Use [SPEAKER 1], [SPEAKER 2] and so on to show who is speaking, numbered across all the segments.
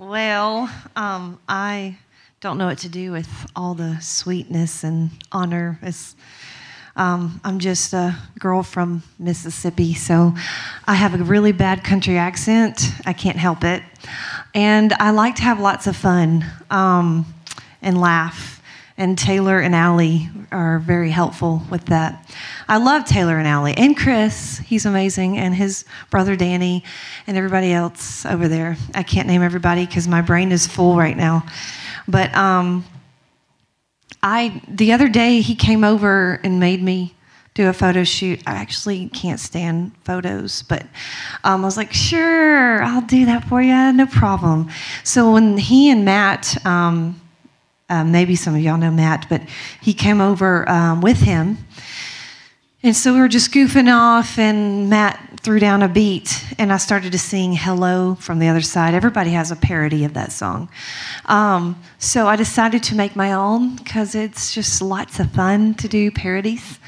[SPEAKER 1] Well, um, I don't know what to do with all the sweetness and honor. Um, I'm just a girl from Mississippi, so I have a really bad country accent. I can't help it. And I like to have lots of fun um, and laugh. And Taylor and Allie are very helpful with that. I love Taylor and Allie and Chris. He's amazing, and his brother Danny, and everybody else over there. I can't name everybody because my brain is full right now. But um, I the other day he came over and made me do a photo shoot. I actually can't stand photos, but um, I was like, sure, I'll do that for you, no problem. So when he and Matt, um, uh, maybe some of y'all know Matt, but he came over um, with him. And so we were just goofing off, and Matt threw down a beat, and I started to sing Hello from the other side. Everybody has a parody of that song. Um, so I decided to make my own because it's just lots of fun to do parodies.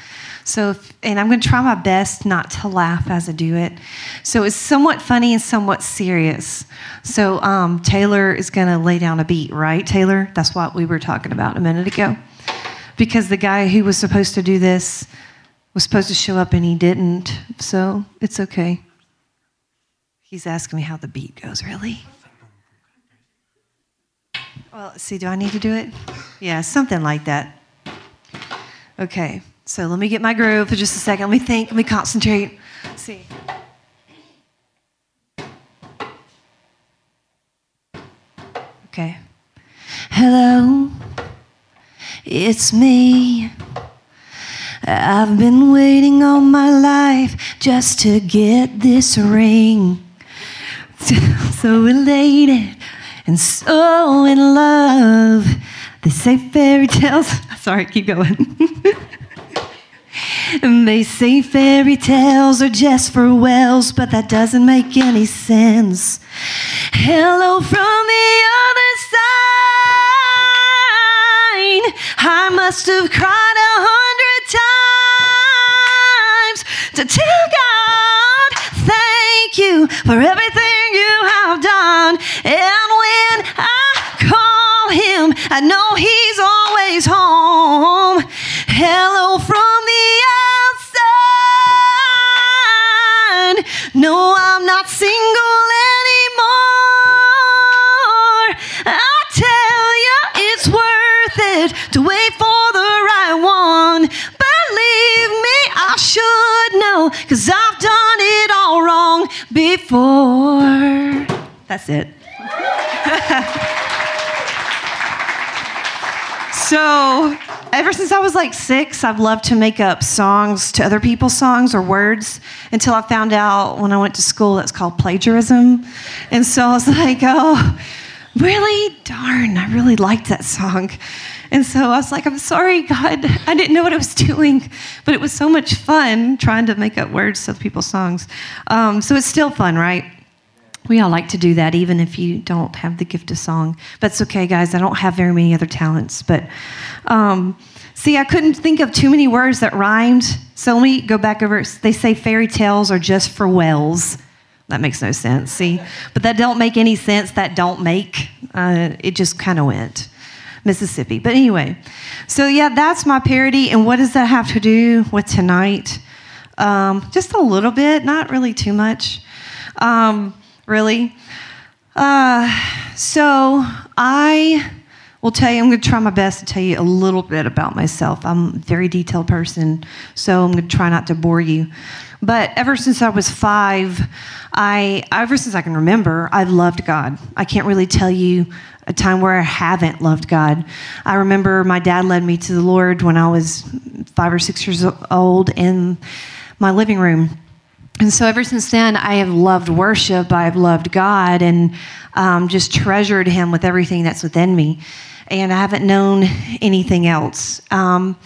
[SPEAKER 1] So, if, and I'm going to try my best not to laugh as I do it. So it's somewhat funny and somewhat serious. So um, Taylor is going to lay down a beat, right, Taylor? That's what we were talking about a minute ago. Because the guy who was supposed to do this was supposed to show up and he didn't. So it's okay. He's asking me how the beat goes, really? Well, see, do I need to do it? Yeah, something like that. Okay. So let me get my groove for just a second. Let me think. Let me concentrate. Let's see. Okay. Hello, it's me. I've been waiting all my life just to get this ring. So elated and so in love. They say fairy tales. Sorry, keep going. And they say fairy tales are just for whales, but that doesn't make any sense. Hello from the other side. I must have cried a hundred times to tell God, thank you for everything you have done. And when I call him, I know he's No, I'm not single anymore. I tell you, it's worth it to wait for the right one. Believe me, I should know, cause I've done it all wrong before. That's it. so, ever since I was like six, I've loved to make up songs to other people's songs or words until I found out when I went to school that's called plagiarism. And so I was like, oh, really? Darn, I really liked that song. And so I was like, I'm sorry, God. I didn't know what I was doing, but it was so much fun trying to make up words to people's songs. Um, so it's still fun, right? We all like to do that, even if you don't have the gift of song. But it's okay, guys. I don't have very many other talents. But um, see, I couldn't think of too many words that rhymed. So let me go back over. They say fairy tales are just for whales. That makes no sense. See, but that don't make any sense. That don't make. Uh, it just kind of went. Mississippi. But anyway, so yeah, that's my parody. And what does that have to do with tonight? Um, just a little bit, not really too much. Um, really. Uh, so I will tell you, I'm going to try my best to tell you a little bit about myself. I'm a very detailed person, so I'm going to try not to bore you. But ever since I was five, I, ever since I can remember, I've loved God. I can't really tell you a time where I haven't loved God. I remember my dad led me to the Lord when I was five or six years old in my living room and so ever since then, I have loved worship. I've loved God and um, just treasured Him with everything that's within me. And I haven't known anything else. Um,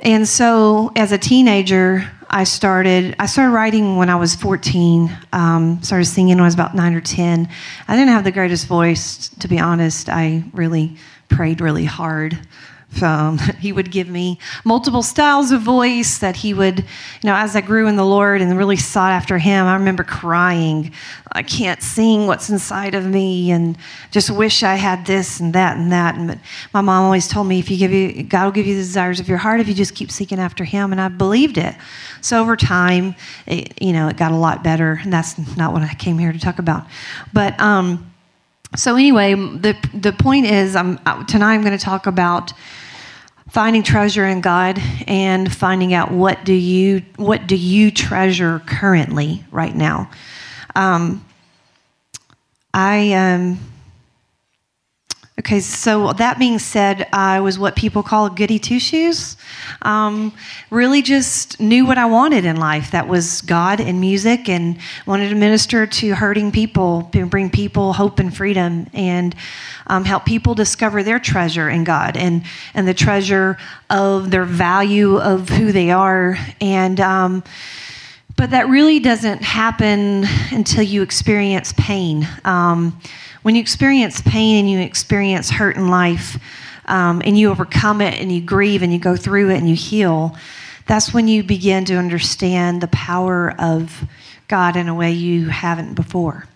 [SPEAKER 1] and so as a teenager, I started. I started writing when I was 14. Um, started singing when I was about nine or 10. I didn't have the greatest voice, to be honest. I really prayed really hard He would give me multiple styles of voice that he would, you know, as I grew in the Lord and really sought after him, I remember crying, I can't sing what's inside of me and just wish I had this and that and that. And but my mom always told me if you give you, God will give you the desires of your heart if you just keep seeking after him. And I believed it. So over time, it, you know, it got a lot better. And that's not what I came here to talk about. But, um, so anyway, the the point is, I'm, tonight I'm going to talk about finding treasure in God and finding out what do you what do you treasure currently right now. Um, I um, Okay, so that being said, I was what people call a goody two shoes. Um, really just knew what I wanted in life. That was God and music, and wanted to minister to hurting people, bring people hope and freedom, and um, help people discover their treasure in God and, and the treasure of their value of who they are. And, um, but that really doesn't happen until you experience pain. When you experience pain and you experience hurt in life um, and you overcome it and you grieve and you go through it and you heal, that's when you begin to understand the power of God in a way you haven't before.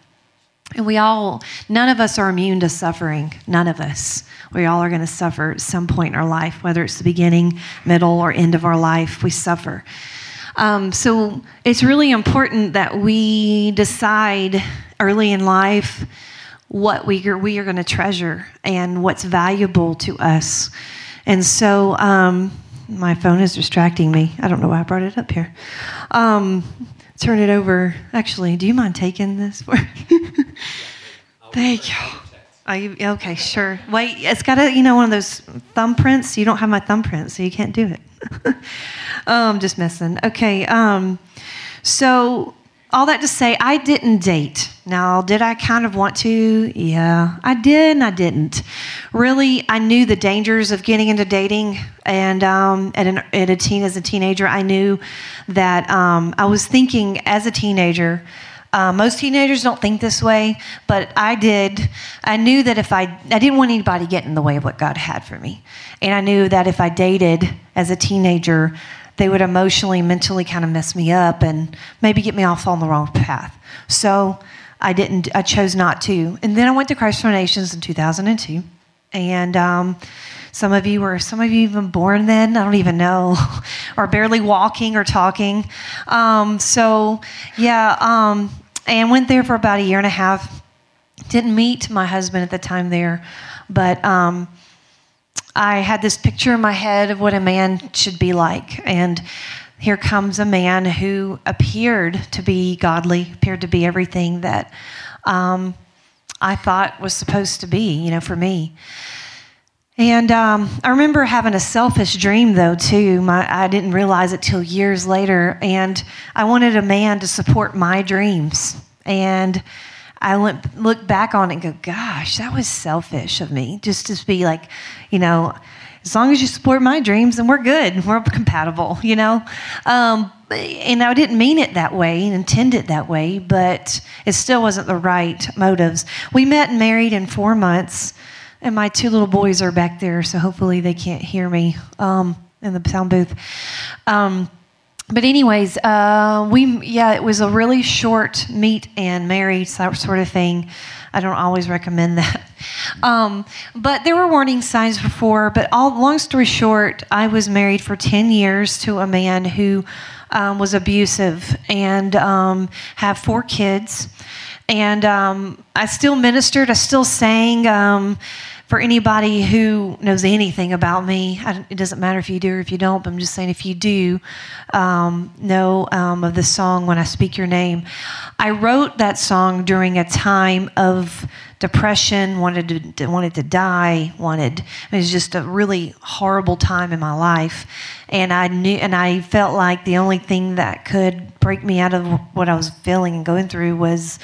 [SPEAKER 1] And we all, none of us are immune to suffering. None of us. We all are going to suffer at some point in our life, whether it's the beginning, middle, or end of our life, we suffer. Um, so it's really important that we decide early in life what we are, we are going to treasure and what's valuable to us. And so, um, my phone is distracting me. I don't know why I brought it up here. Um, turn it over. Actually, do you mind taking this for? Thank you. Are you okay? Sure. Wait, it's got a you know one of those thumbprints. You don't have my thumbprint, so you can't do it. I'm just messing. Okay. Um, so all that to say, I didn't date. Now, did I kind of want to? Yeah, I did and I didn't. Really, I knew the dangers of getting into dating. And um, at, an, at a teen, as a teenager, I knew that um, I was thinking as a teenager, uh, most teenagers don't think this way, but I did. I knew that if I, I didn't want anybody getting in the way of what God had for me. And I knew that if I dated as a teenager, they would emotionally, mentally kind of mess me up and maybe get me off on the wrong path. So I didn't, I chose not to. And then I went to Christ for Nations in 2002. And um, some of you were, some of you even born then, I don't even know, or barely walking or talking. Um, so, yeah, um, and went there for about a year and a half. Didn't meet my husband at the time there, but um, I had this picture in my head of what a man should be like. And here comes a man who appeared to be godly, appeared to be everything that um, I thought was supposed to be, you know, for me. And um, I remember having a selfish dream, though, too. My, I didn't realize it till years later. And I wanted a man to support my dreams. And I look, look back on it and go, gosh, that was selfish of me just to be like, you know, as long as you support my dreams, then we're good. We're compatible, you know? Um, and I didn't mean it that way and intend it that way, but it still wasn't the right motives. We met and married in four months, and my two little boys are back there, so hopefully they can't hear me um, in the sound booth. Um, but anyways, uh, we yeah, it was a really short meet and marry sort of thing. I don't always recommend that. Um, but there were warning signs before. But all long story short, I was married for ten years to a man who um, was abusive and um, have four kids. And um, I still ministered. I still sang um, for anybody who knows anything about me, it doesn't matter if you do or if you don't, but I'm just saying if you do um, know um, of the song When I Speak Your Name, I wrote that song during a time of depression, wanted to, wanted to die, wanted, it was just a really horrible time in my life. And I knew, and I felt like the only thing that could break me out of what I was feeling and going through was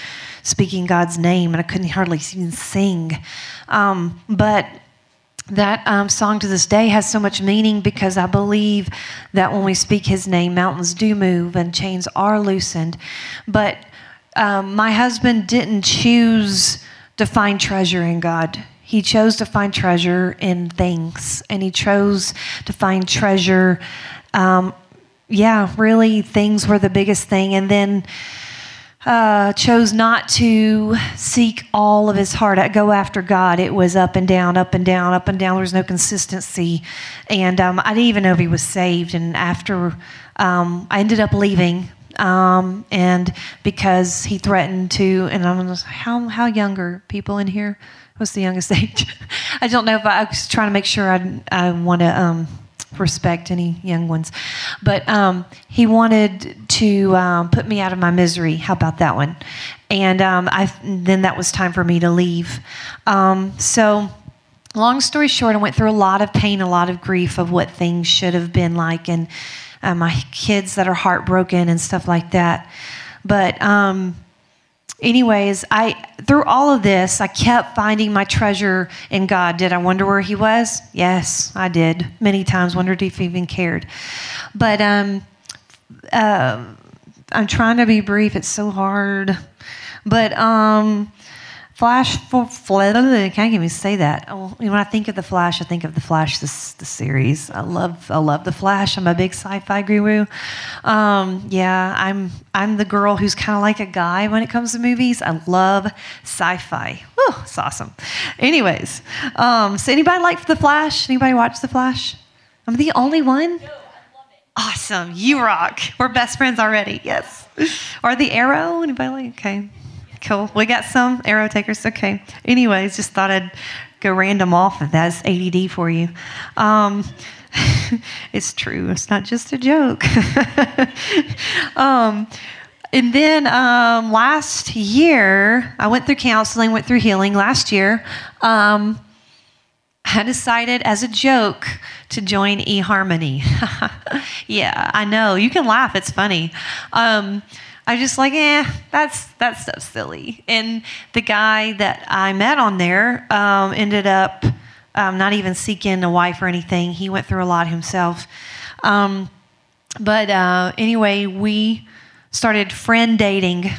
[SPEAKER 1] speaking God's name, and I couldn't hardly even sing. Um, but that um, song to this day has so much meaning because I believe that when we speak His name, mountains do move and chains are loosened. But um, my husband didn't choose to find treasure in God. He chose to find treasure in things, and he chose to find treasure. Um, yeah, really, things were the biggest thing. And then uh, chose not to seek all of his heart, go after God. It was up and down, up and down, up and down. There was no consistency. And um, I didn't even know if he was saved. And after um, I ended up leaving, um, and because he threatened to, and I'm how, how younger people in here? What's the youngest age? I don't know if I, I, was trying to make sure I, I want to um, respect any young ones. But um, he wanted to um, put me out of my misery. How about that one? And um, I, then that was time for me to leave. Um, so, long story short, I went through a lot of pain, a lot of grief of what things should have been like, and uh, my kids that are heartbroken and stuff like that. But, um, anyways, I through all of this, I kept finding my treasure in God. Did I wonder where He was? Yes, I did. Many times wondered if He even cared. But um, uh, I'm trying to be brief. It's so hard. But um, Flash for I can't even say that. Oh, when I think of the Flash, I think of the Flash, this the series. I love I love the Flash. I'm a big sci-fi guru. Um, yeah, I'm I'm the girl who's kind of like a guy when it comes to movies. I love sci-fi. Whew, it's awesome. Anyways, um, so anybody like the Flash? Anybody watch the Flash? I'm the only one. No, awesome, you rock. We're best friends already. Yes. Or the Arrow? Anybody like? Okay. Cool. We got some arrow takers. Okay. Anyways, just thought I'd go random off if that's ADD for you. Um, it's true. It's not just a joke. um, and then um, last year, I went through counseling, went through healing. Last year, um, I decided as a joke to join eHarmony. yeah, I know. You can laugh. It's funny. Um, I was just like, eh, that's that stuff's silly. And the guy that I met on there um, ended up um, not even seeking a wife or anything. He went through a lot himself. Um, but uh, anyway, we started friend dating.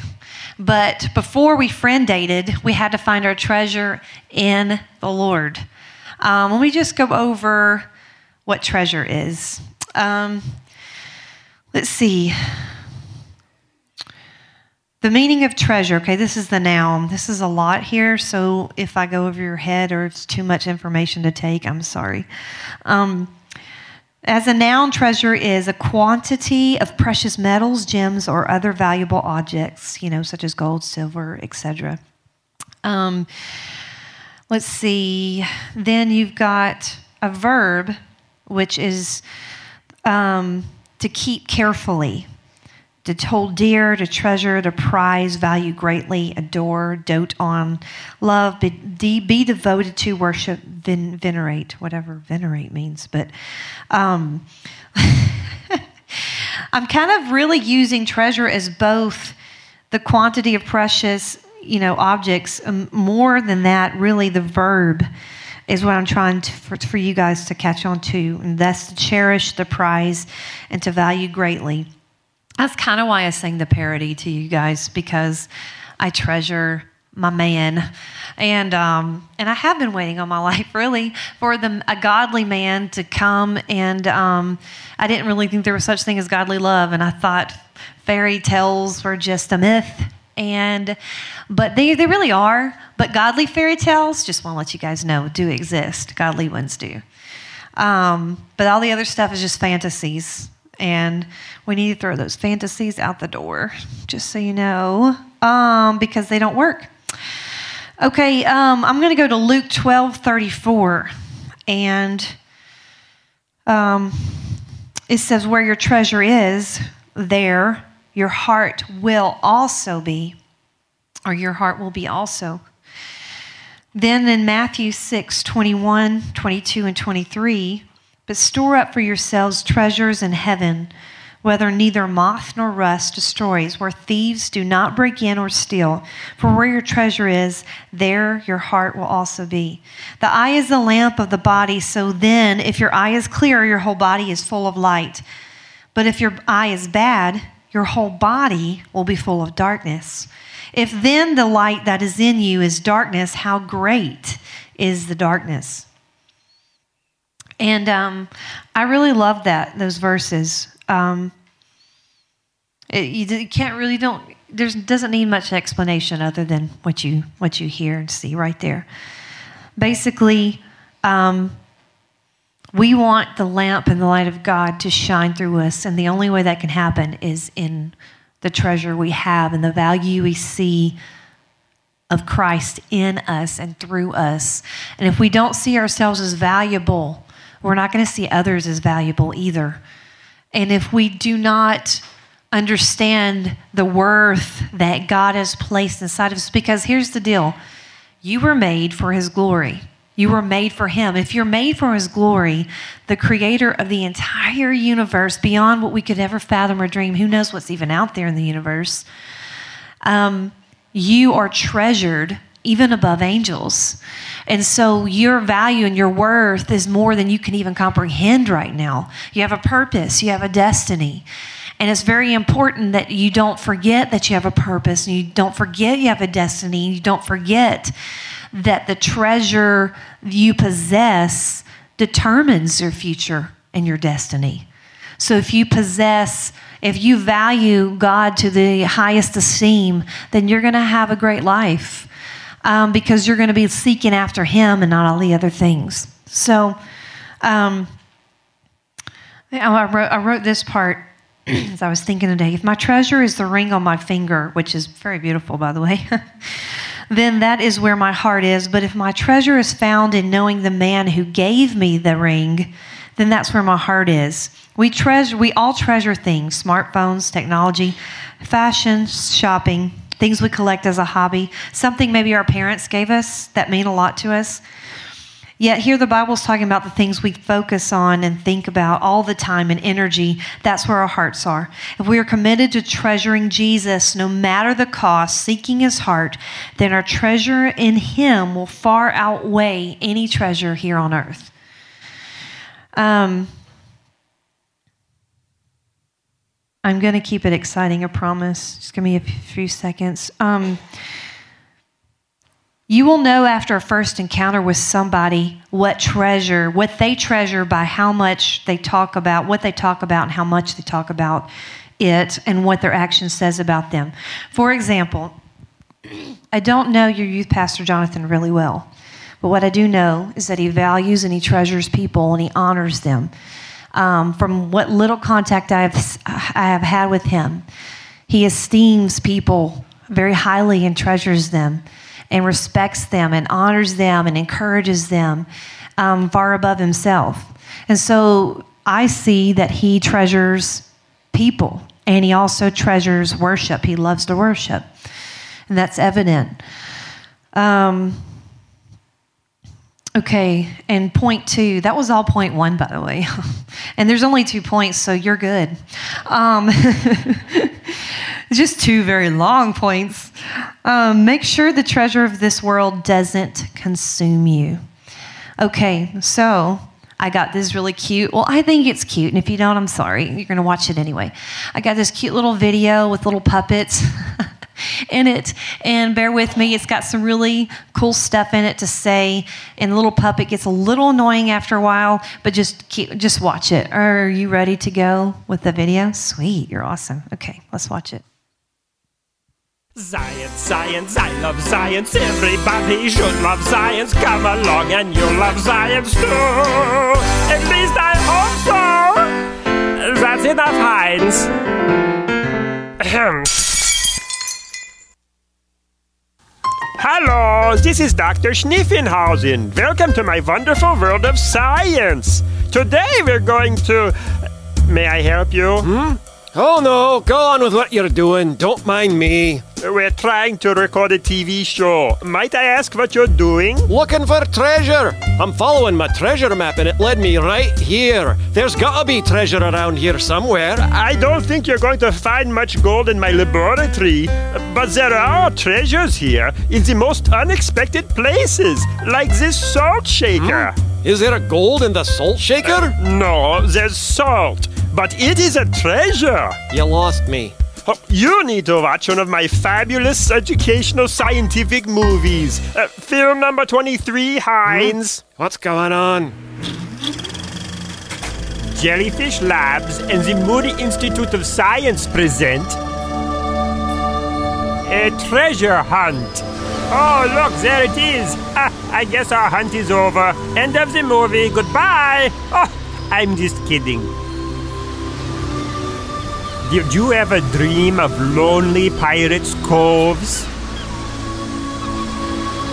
[SPEAKER 1] But before we friend dated, we had to find our treasure in the Lord. Um, let me just go over what treasure is. Um, let's see. The meaning of treasure, okay, this is the noun. This is a lot here, so if I go over your head or it's too much information to take, I'm sorry. Um, as a noun, treasure is a quantity of precious metals, gems, or other valuable objects, you know, such as gold, silver, etc. Um, let's see. Then you've got a verb, which is um, to keep carefully to hold dear, to treasure, to prize, value greatly, adore, dote on, love, be, be devoted to, worship, ven, venerate, whatever venerate means. But um, I'm kind of really using treasure as both the quantity of precious, you know, objects. Um, more than that, really, the verb is what I'm trying to, for, for you guys to catch on to, and that's to cherish, the prize, and to value greatly. That's kind of why I sang the parody to you guys because I treasure my man, and um, and I have been waiting all my life really for the a godly man to come, and um, I didn't really think there was such thing as godly love, and I thought fairy tales were just a myth, and but they they really are. But godly fairy tales, just want to let you guys know, do exist. Godly ones do. Um, but all the other stuff is just fantasies and we need to throw those fantasies out the door, just so you know, um, because they don't work. Okay, um, I'm going to go to Luke 12 34. And um, it says, Where your treasure is, there your heart will also be, or your heart will be also. Then in Matthew 6 21, 22, and 23, but store up for yourselves treasures in heaven, whether neither moth nor rust destroys, where thieves do not break in or steal. For where your treasure is, there your heart will also be. The eye is the lamp of the body, so then, if your eye is clear, your whole body is full of light. But if your eye is bad, your whole body will be full of darkness. If then the light that is in you is darkness, how great is the darkness? And um, I really love that those verses. Um, it, you, can't really don't there doesn't need much explanation other than what you what you hear and see right there. Basically, um, we want the lamp and the light of God to shine through us, and the only way that can happen is in the treasure we have and the value we see of Christ in us and through us. And if we don't see ourselves as valuable, we're not going to see others as valuable either. And if we do not understand the worth that God has placed inside of us, because here's the deal you were made for His glory. You were made for Him. If you're made for His glory, the creator of the entire universe, beyond what we could ever fathom or dream, who knows what's even out there in the universe, um, you are treasured even above angels. And so your value and your worth is more than you can even comprehend right now. You have a purpose, you have a destiny. And it's very important that you don't forget that you have a purpose and you don't forget you have a destiny. And you don't forget that the treasure you possess determines your future and your destiny. So if you possess, if you value God to the highest esteem, then you're going to have a great life um, because you're going to be seeking after Him and not all the other things. So um, I, wrote, I wrote this part as I was thinking today. If my treasure is the ring on my finger, which is very beautiful, by the way. then that is where my heart is. But if my treasure is found in knowing the man who gave me the ring, then that's where my heart is. We treasure we all treasure things, smartphones, technology, fashion, shopping, things we collect as a hobby, something maybe our parents gave us that mean a lot to us. Yet here the Bible's talking about the things we focus on and think about all the time and energy. That's where our hearts are. If we are committed to treasuring Jesus, no matter the cost, seeking his heart, then our treasure in him will far outweigh any treasure here on earth. Um, I'm going to keep it exciting, I promise. Just give me a few seconds. Um, you will know after a first encounter with somebody what treasure, what they treasure by how much they talk about, what they talk about, and how much they talk about it, and what their action says about them. For example, I don't know your youth pastor, Jonathan, really well, but what I do know is that he values and he treasures people and he honors them. Um, from what little contact I have, I have had with him, he esteems people very highly and treasures them and respects them and honors them and encourages them um, far above himself. And so I see that he treasures people and he also treasures worship. He loves to worship, and that's evident. Um, okay, and point two, that was all point one, by the way. and there's only two points, so you're good. Um, just two very long points. Um, make sure the treasure of this world doesn't consume you. Okay, so I got this really cute. Well, I think it's cute, and if you don't, I'm sorry. You're going to watch it anyway. I got this cute little video with little puppets. in it. And bear with me, it's got some really cool stuff in it to say. And little puppet gets a little annoying after a while, but just keep, just watch it. Are you ready to go with the video? Sweet, you're awesome. Okay, let's watch it.
[SPEAKER 2] Science, science, I love science. Everybody should love science. Come along and you'll love science too. At least I hope so. That's enough, Heinz. Hello, this is Dr. Schniffenhausen. Welcome to my wonderful world of science. Today we're going to. May I help you?
[SPEAKER 3] Hmm? Oh no, go on with what you're doing. Don't mind me.
[SPEAKER 2] We're trying to record a TV show. Might I ask what you're doing?
[SPEAKER 3] Looking for treasure. I'm following my treasure map and it led me right here. There's gotta be treasure around here somewhere.
[SPEAKER 2] I don't think you're going to find much gold in my laboratory, but there are treasures here in the most unexpected places, like this salt shaker.
[SPEAKER 3] Hmm? Is there a gold in the salt shaker?
[SPEAKER 2] Uh, no, there's salt. But it is a treasure.
[SPEAKER 3] You lost me.
[SPEAKER 2] Oh, you need to watch one of my fabulous educational scientific movies. Uh, film number 23, Heinz.
[SPEAKER 3] What's going on?
[SPEAKER 2] Jellyfish Labs and the Moody Institute of Science present a treasure hunt. Oh, look, there it is. Ah, I guess our hunt is over. End of the movie. Goodbye. Oh, I'm just kidding. Did you ever dream of lonely pirates' coves?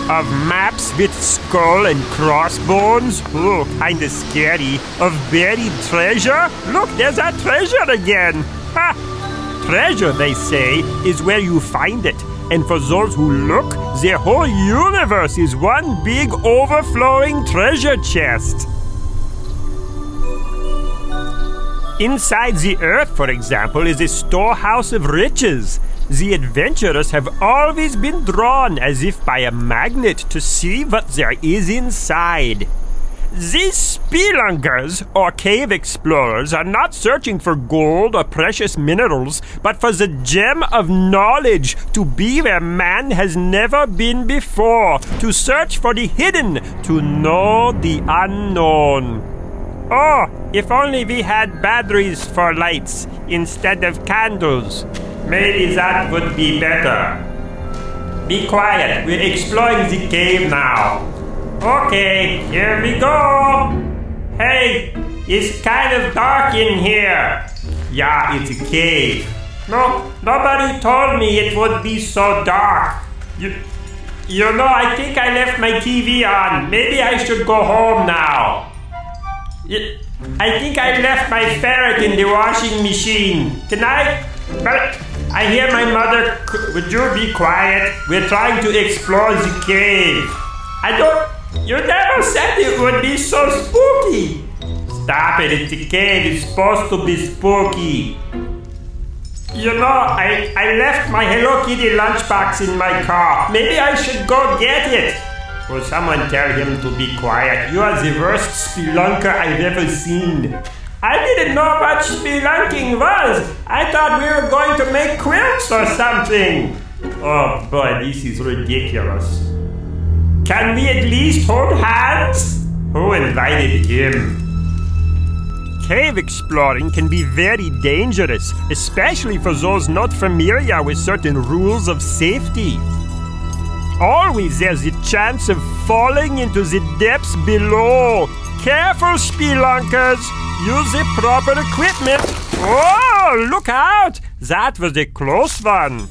[SPEAKER 2] Of maps with skull and crossbones? Oh, kinda scary. Of buried treasure? Look, there's our treasure again. Ha! Treasure, they say, is where you find it. And for those who look, their whole universe is one big overflowing treasure chest. Inside the earth, for example, is a storehouse of riches. The adventurers have always been drawn as if by a magnet to see what there is inside. These spelunkers, or cave explorers, are not searching for gold or precious minerals, but for the gem of knowledge to be where man has never been before, to search for the hidden, to know the unknown. Oh, if only we had batteries for lights instead of candles. Maybe that would be better. Be quiet, we're exploring the cave now. Okay, here we go. Hey, it's kind of dark in here. Yeah, it's a cave. No, nobody told me it would be so dark. You, you know, I think I left my TV on. Maybe I should go home now. I think I left my ferret in the washing machine. Can I? I hear my mother. Would you be quiet? We're trying to explore the cave. I don't. You never said it would be so spooky. Stop it! It's a cave. It's supposed to be spooky. You know, I, I left my Hello Kitty lunchbox in my car. Maybe I should go get it. Will someone tell him to be quiet? You are the worst spelunker I've ever seen. I didn't know what spelunking was. I thought we were going to make quilts or something. Oh boy, this is ridiculous. Can we at least hold hands? Who invited him? Cave exploring can be very dangerous, especially for those not familiar with certain rules of safety. Always there's the chance of falling into the depths below. Careful, spelunkers! Use the proper equipment. Oh, look out! That was a close one.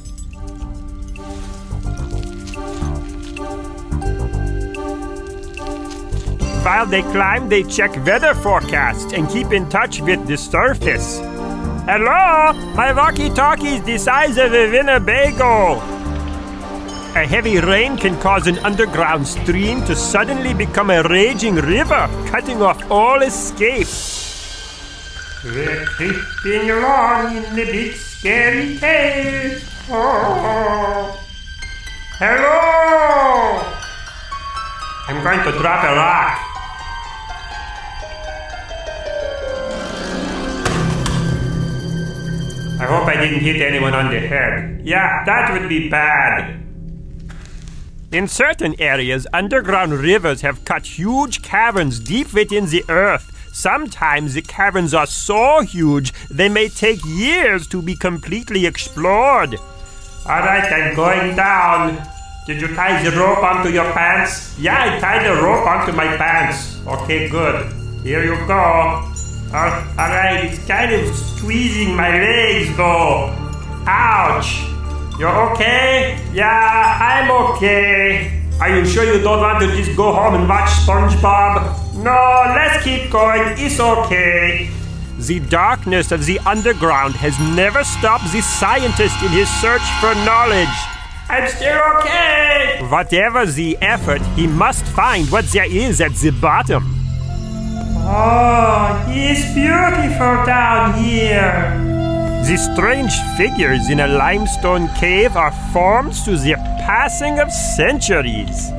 [SPEAKER 2] While they climb, they check weather forecasts and keep in touch with the surface. Hello, my walkie-talkie is the size of a Winnebago. A heavy rain can cause an underground stream to suddenly become a raging river, cutting off all escape. We're creeping along in the big scary cave. Oh. Hello! I'm going to drop a rock. I hope I didn't hit anyone on the head. Yeah, that would be bad. In certain areas, underground rivers have cut huge caverns deep within the earth. Sometimes the caverns are so huge they may take years to be completely explored. All right, I'm going down. Did you tie the rope onto your pants? Yeah, I tied the rope onto my pants. Okay, good. Here you go. all right, it's kind of squeezing my legs though. Ouch. You're okay? Yeah, I'm okay. Are you sure you don't want to just go home and watch SpongeBob? No, let's keep going. It's okay. The darkness of the underground has never stopped the scientist in his search for knowledge. I'm still okay. Whatever the effort, he must find what there is at the bottom. Oh, it's beautiful down here. The strange figures in a limestone cave are forms to the passing of centuries.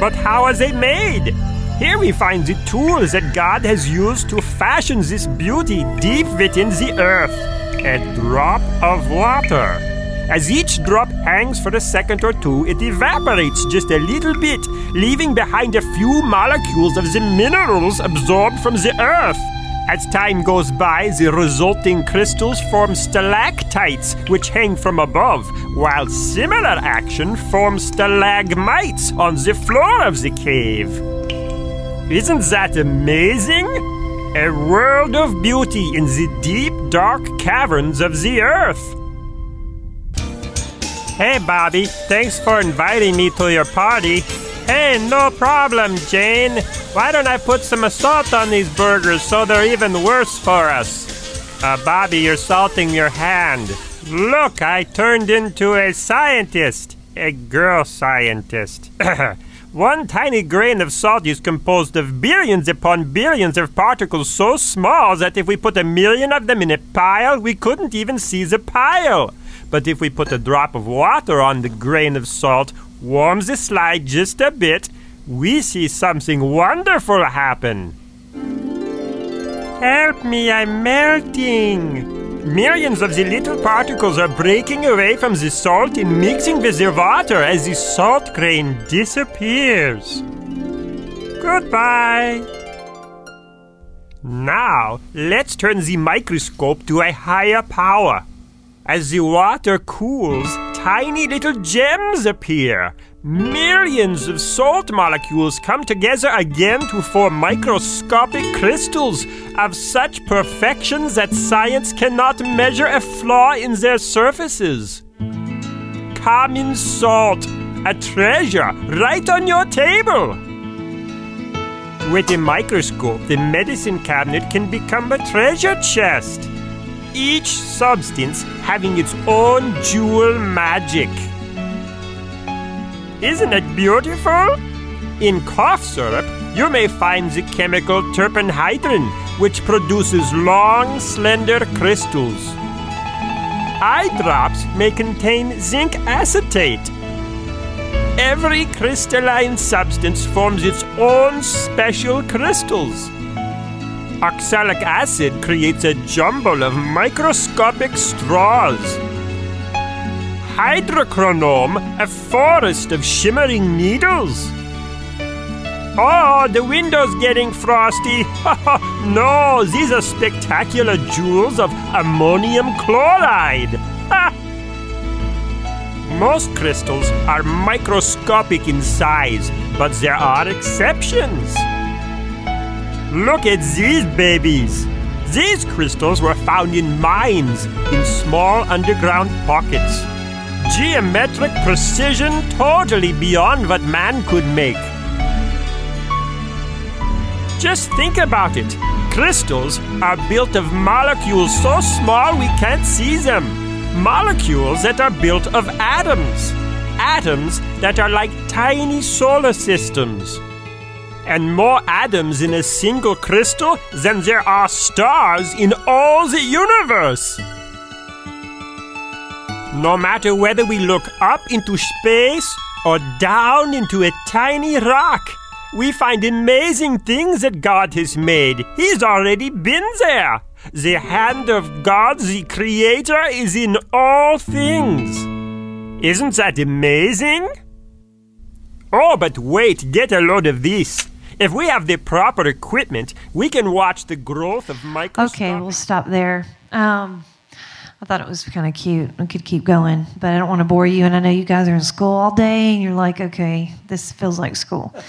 [SPEAKER 2] But how are they made? Here we find the tools that God has used to fashion this beauty deep within the earth. A drop of water. As each drop hangs for a second or two, it evaporates just a little bit, leaving behind a few molecules of the minerals absorbed from the earth. As time goes by, the resulting crystals form stalactites, which hang from above, while similar action forms stalagmites on the floor of the cave. Isn't that amazing? A world of beauty in the deep, dark caverns of the earth. Hey, Bobby, thanks for inviting me to your party. Hey, no problem, Jane. Why don't I put some salt on these burgers so they're even worse for us? Uh, Bobby, you're salting your hand. Look, I turned into a scientist. A girl scientist. One tiny grain of salt is composed of billions upon billions of particles so small that if we put a million of them in a pile, we couldn't even see the pile. But if we put a drop of water on the grain of salt, warms the slide just a bit, we see something wonderful happen. Help me, I'm melting. Millions of the little particles are breaking away from the salt and mixing with the water as the salt grain disappears. Goodbye. Now, let's turn the microscope to a higher power. As the water cools, tiny little gems appear. Millions of salt molecules come together again to form microscopic crystals of such perfection that science cannot measure a flaw in their surfaces. Common salt, a treasure right on your table. With a microscope, the medicine cabinet can become a treasure chest each substance having its own jewel magic. Isn't it beautiful? In cough syrup, you may find the chemical terpin hydrate, which produces long, slender crystals. Eye drops may contain zinc acetate. Every crystalline substance forms its own special crystals. Oxalic acid creates a jumble of microscopic straws. Hydrochrome, a forest of shimmering needles. Oh, the window's getting frosty. no, these are spectacular jewels of ammonium chloride. Most crystals are microscopic in size, but there are exceptions. Look at these babies. These crystals were found in mines in small underground pockets. Geometric precision totally beyond what man could make. Just think about it. Crystals are built of molecules so small we can't see them. Molecules that are built of atoms. Atoms that are like tiny solar systems and more atoms in a single crystal than there are stars in all the universe. No matter whether we look up into space or down into a tiny rock, we find amazing things that God has made. He's already been there. The hand of God, the Creator, is in all things. Isn't that amazing? Oh, but wait, get a load of this. If we have the proper equipment, we can watch the growth of microscopic.
[SPEAKER 1] Okay, we'll stop there. Um, I thought it was kind of cute. We could keep going, but I don't want to bore you. And I know you guys are in school all day, and you're like, okay, this feels like school.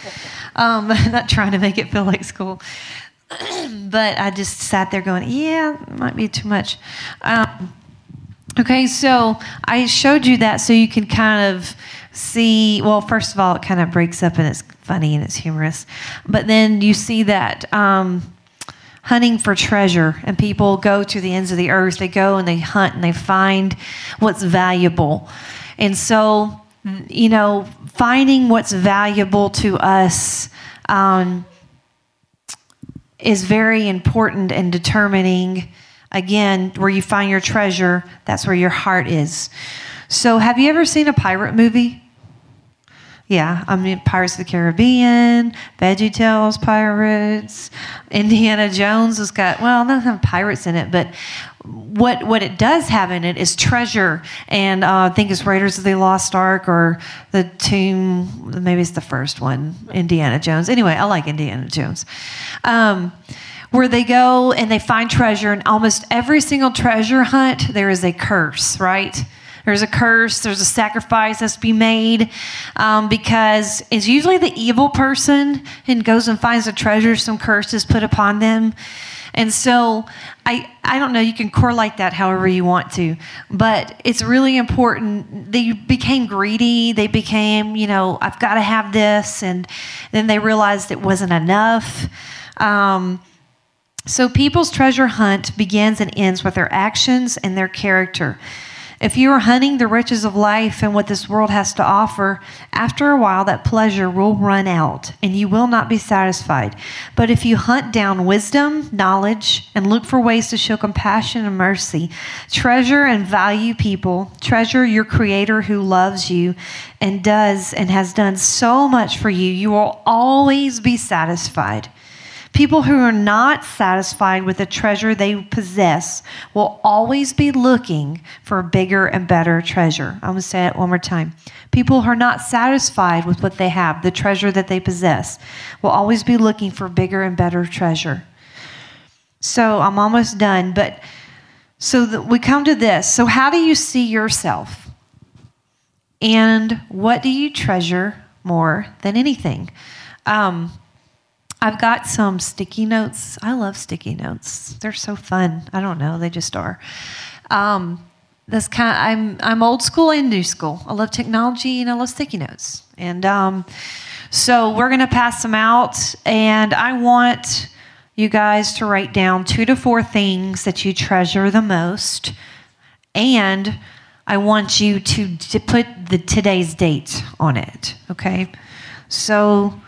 [SPEAKER 1] Um, not trying to make it feel like school, but I just sat there going, yeah, it might be too much. Um, okay, so I showed you that so you can kind of see. Well, first of all, it kind of breaks up and it's funny and it's humorous. But then you see that um, hunting for treasure, and people go to the ends of the earth. They go and they hunt and they find what's valuable. And so, you know, finding what's valuable to us um, is very important in determining, again, where you find your treasure, that's where your heart is. So, have you ever seen a pirate movie? Yeah, I mean Pirates of the Caribbean, Veggie Tales pirates, Indiana Jones has got well, doesn't have pirates in it, but what what it does have in it is treasure, and uh, I think it's Raiders of the Lost Ark or the Tomb. Maybe it's the first one, Indiana Jones. Anyway, I like Indiana Jones. Um, where they go and they find treasure, and almost every single treasure hunt there is a curse, right? There's a curse, there's a sacrifice that's to be made um, because it's usually the evil person and goes and finds a treasure, some curse is put upon them. And so I, I don't know, you can correlate that however you want to, but it's really important. They became greedy. They became, you know, I've got to have this. And then they realized it wasn't enough. Um, so people's treasure hunt begins and ends with their actions and their character. If you are hunting the riches of life and what this world has to offer, after a while that pleasure will run out and you will not be satisfied. But if you hunt down wisdom, knowledge, and look for ways to show compassion and mercy, treasure and value people, treasure your Creator who loves you and does and has done so much for you, you will always be satisfied. People who are not satisfied with the treasure they possess will always be looking for a bigger and better treasure. I'm going to say it one more time. People who are not satisfied with what they have, the treasure that they possess, will always be looking for bigger and better treasure. So I'm almost done, but so that we come to this. So, how do you see yourself? And what do you treasure more than anything? Um, I've got some sticky notes. I love sticky notes. They're so fun. I don't know, they just are. Um, that's kind I'm I'm old school and new school. I love technology and I love sticky notes. And um, so we're gonna pass them out, and I want you guys to write down two to four things that you treasure the most, and I want you to, to put the today's date on it. Okay, so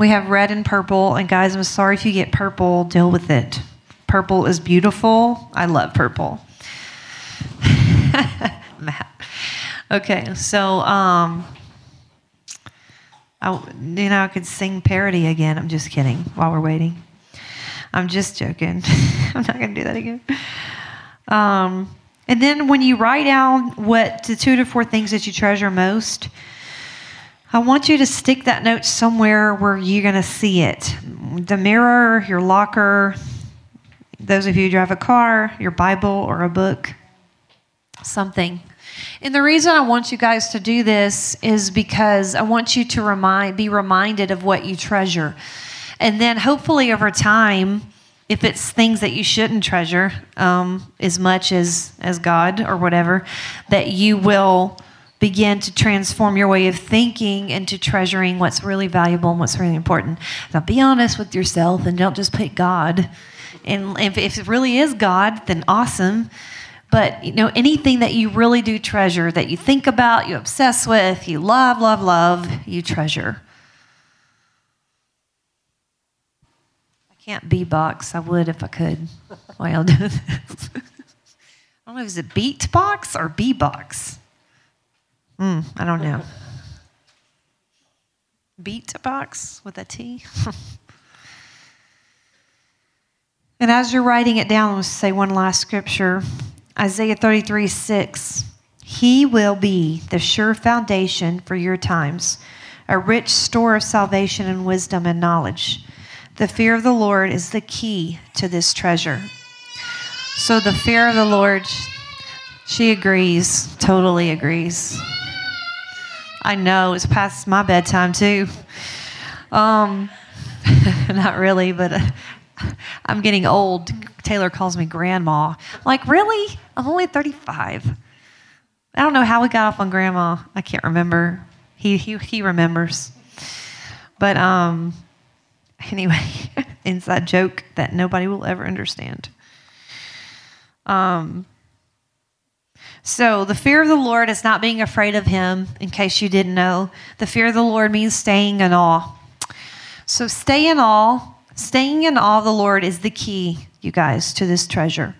[SPEAKER 1] we have red and purple. And guys, I'm sorry if you get purple, deal with it. Purple is beautiful. I love purple. Matt. Okay, so um, I, you know, I could sing parody again. I'm just kidding while we're waiting. I'm just joking. I'm not going to do that again. Um, and then when you write down what the two to four things that you treasure most, I want you to stick that note somewhere where you're going to see it the mirror, your locker, those of you who drive a car, your Bible or a book, something. And the reason I want you guys to do this is because I want you to remind, be reminded of what you treasure. And then hopefully over time, if it's things that you shouldn't treasure um, as much as, as God or whatever, that you will begin to transform your way of thinking into treasuring what's really valuable and what's really important. Now, be honest with yourself and don't just pick God. And if, if it really is God, then awesome. But you know, anything that you really do treasure, that you think about, you obsess with, you love, love, love, you treasure. I can't be box. I would if I could. While doing this. I don't know, is it beat box or B box? Mm, I don't know. Beat a box with a T. and as you're writing it down, let's say one last scripture Isaiah 33 6. He will be the sure foundation for your times, a rich store of salvation and wisdom and knowledge. The fear of the Lord is the key to this treasure. So, the fear of the Lord, she agrees, totally agrees. I know it's past my bedtime too. Um, not really, but uh, I'm getting old. Taylor calls me grandma. Like, really? I'm only 35. I don't know how we got off on grandma. I can't remember. He he he remembers. But um, anyway, inside joke that nobody will ever understand. Um, so, the fear of the Lord is not being afraid of Him, in case you didn't know. The fear of the Lord means staying in awe. So, stay in awe. Staying in awe of the Lord is the key, you guys, to this treasure.